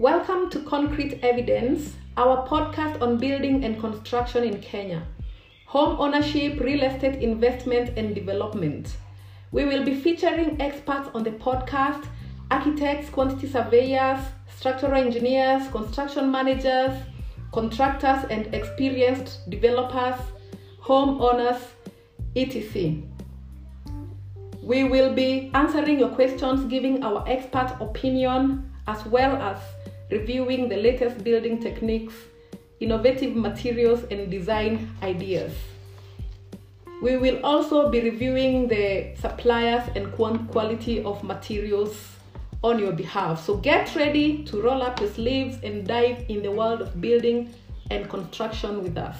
Welcome to Concrete Evidence, our podcast on building and construction in Kenya, home ownership, real estate investment, and development. We will be featuring experts on the podcast architects, quantity surveyors, structural engineers, construction managers, contractors, and experienced developers, homeowners, etc. We will be answering your questions, giving our expert opinion, as well as reviewing the latest building techniques, innovative materials, and design ideas. We will also be reviewing the suppliers and quality of materials on your behalf. So get ready to roll up your sleeves and dive in the world of building and construction with us.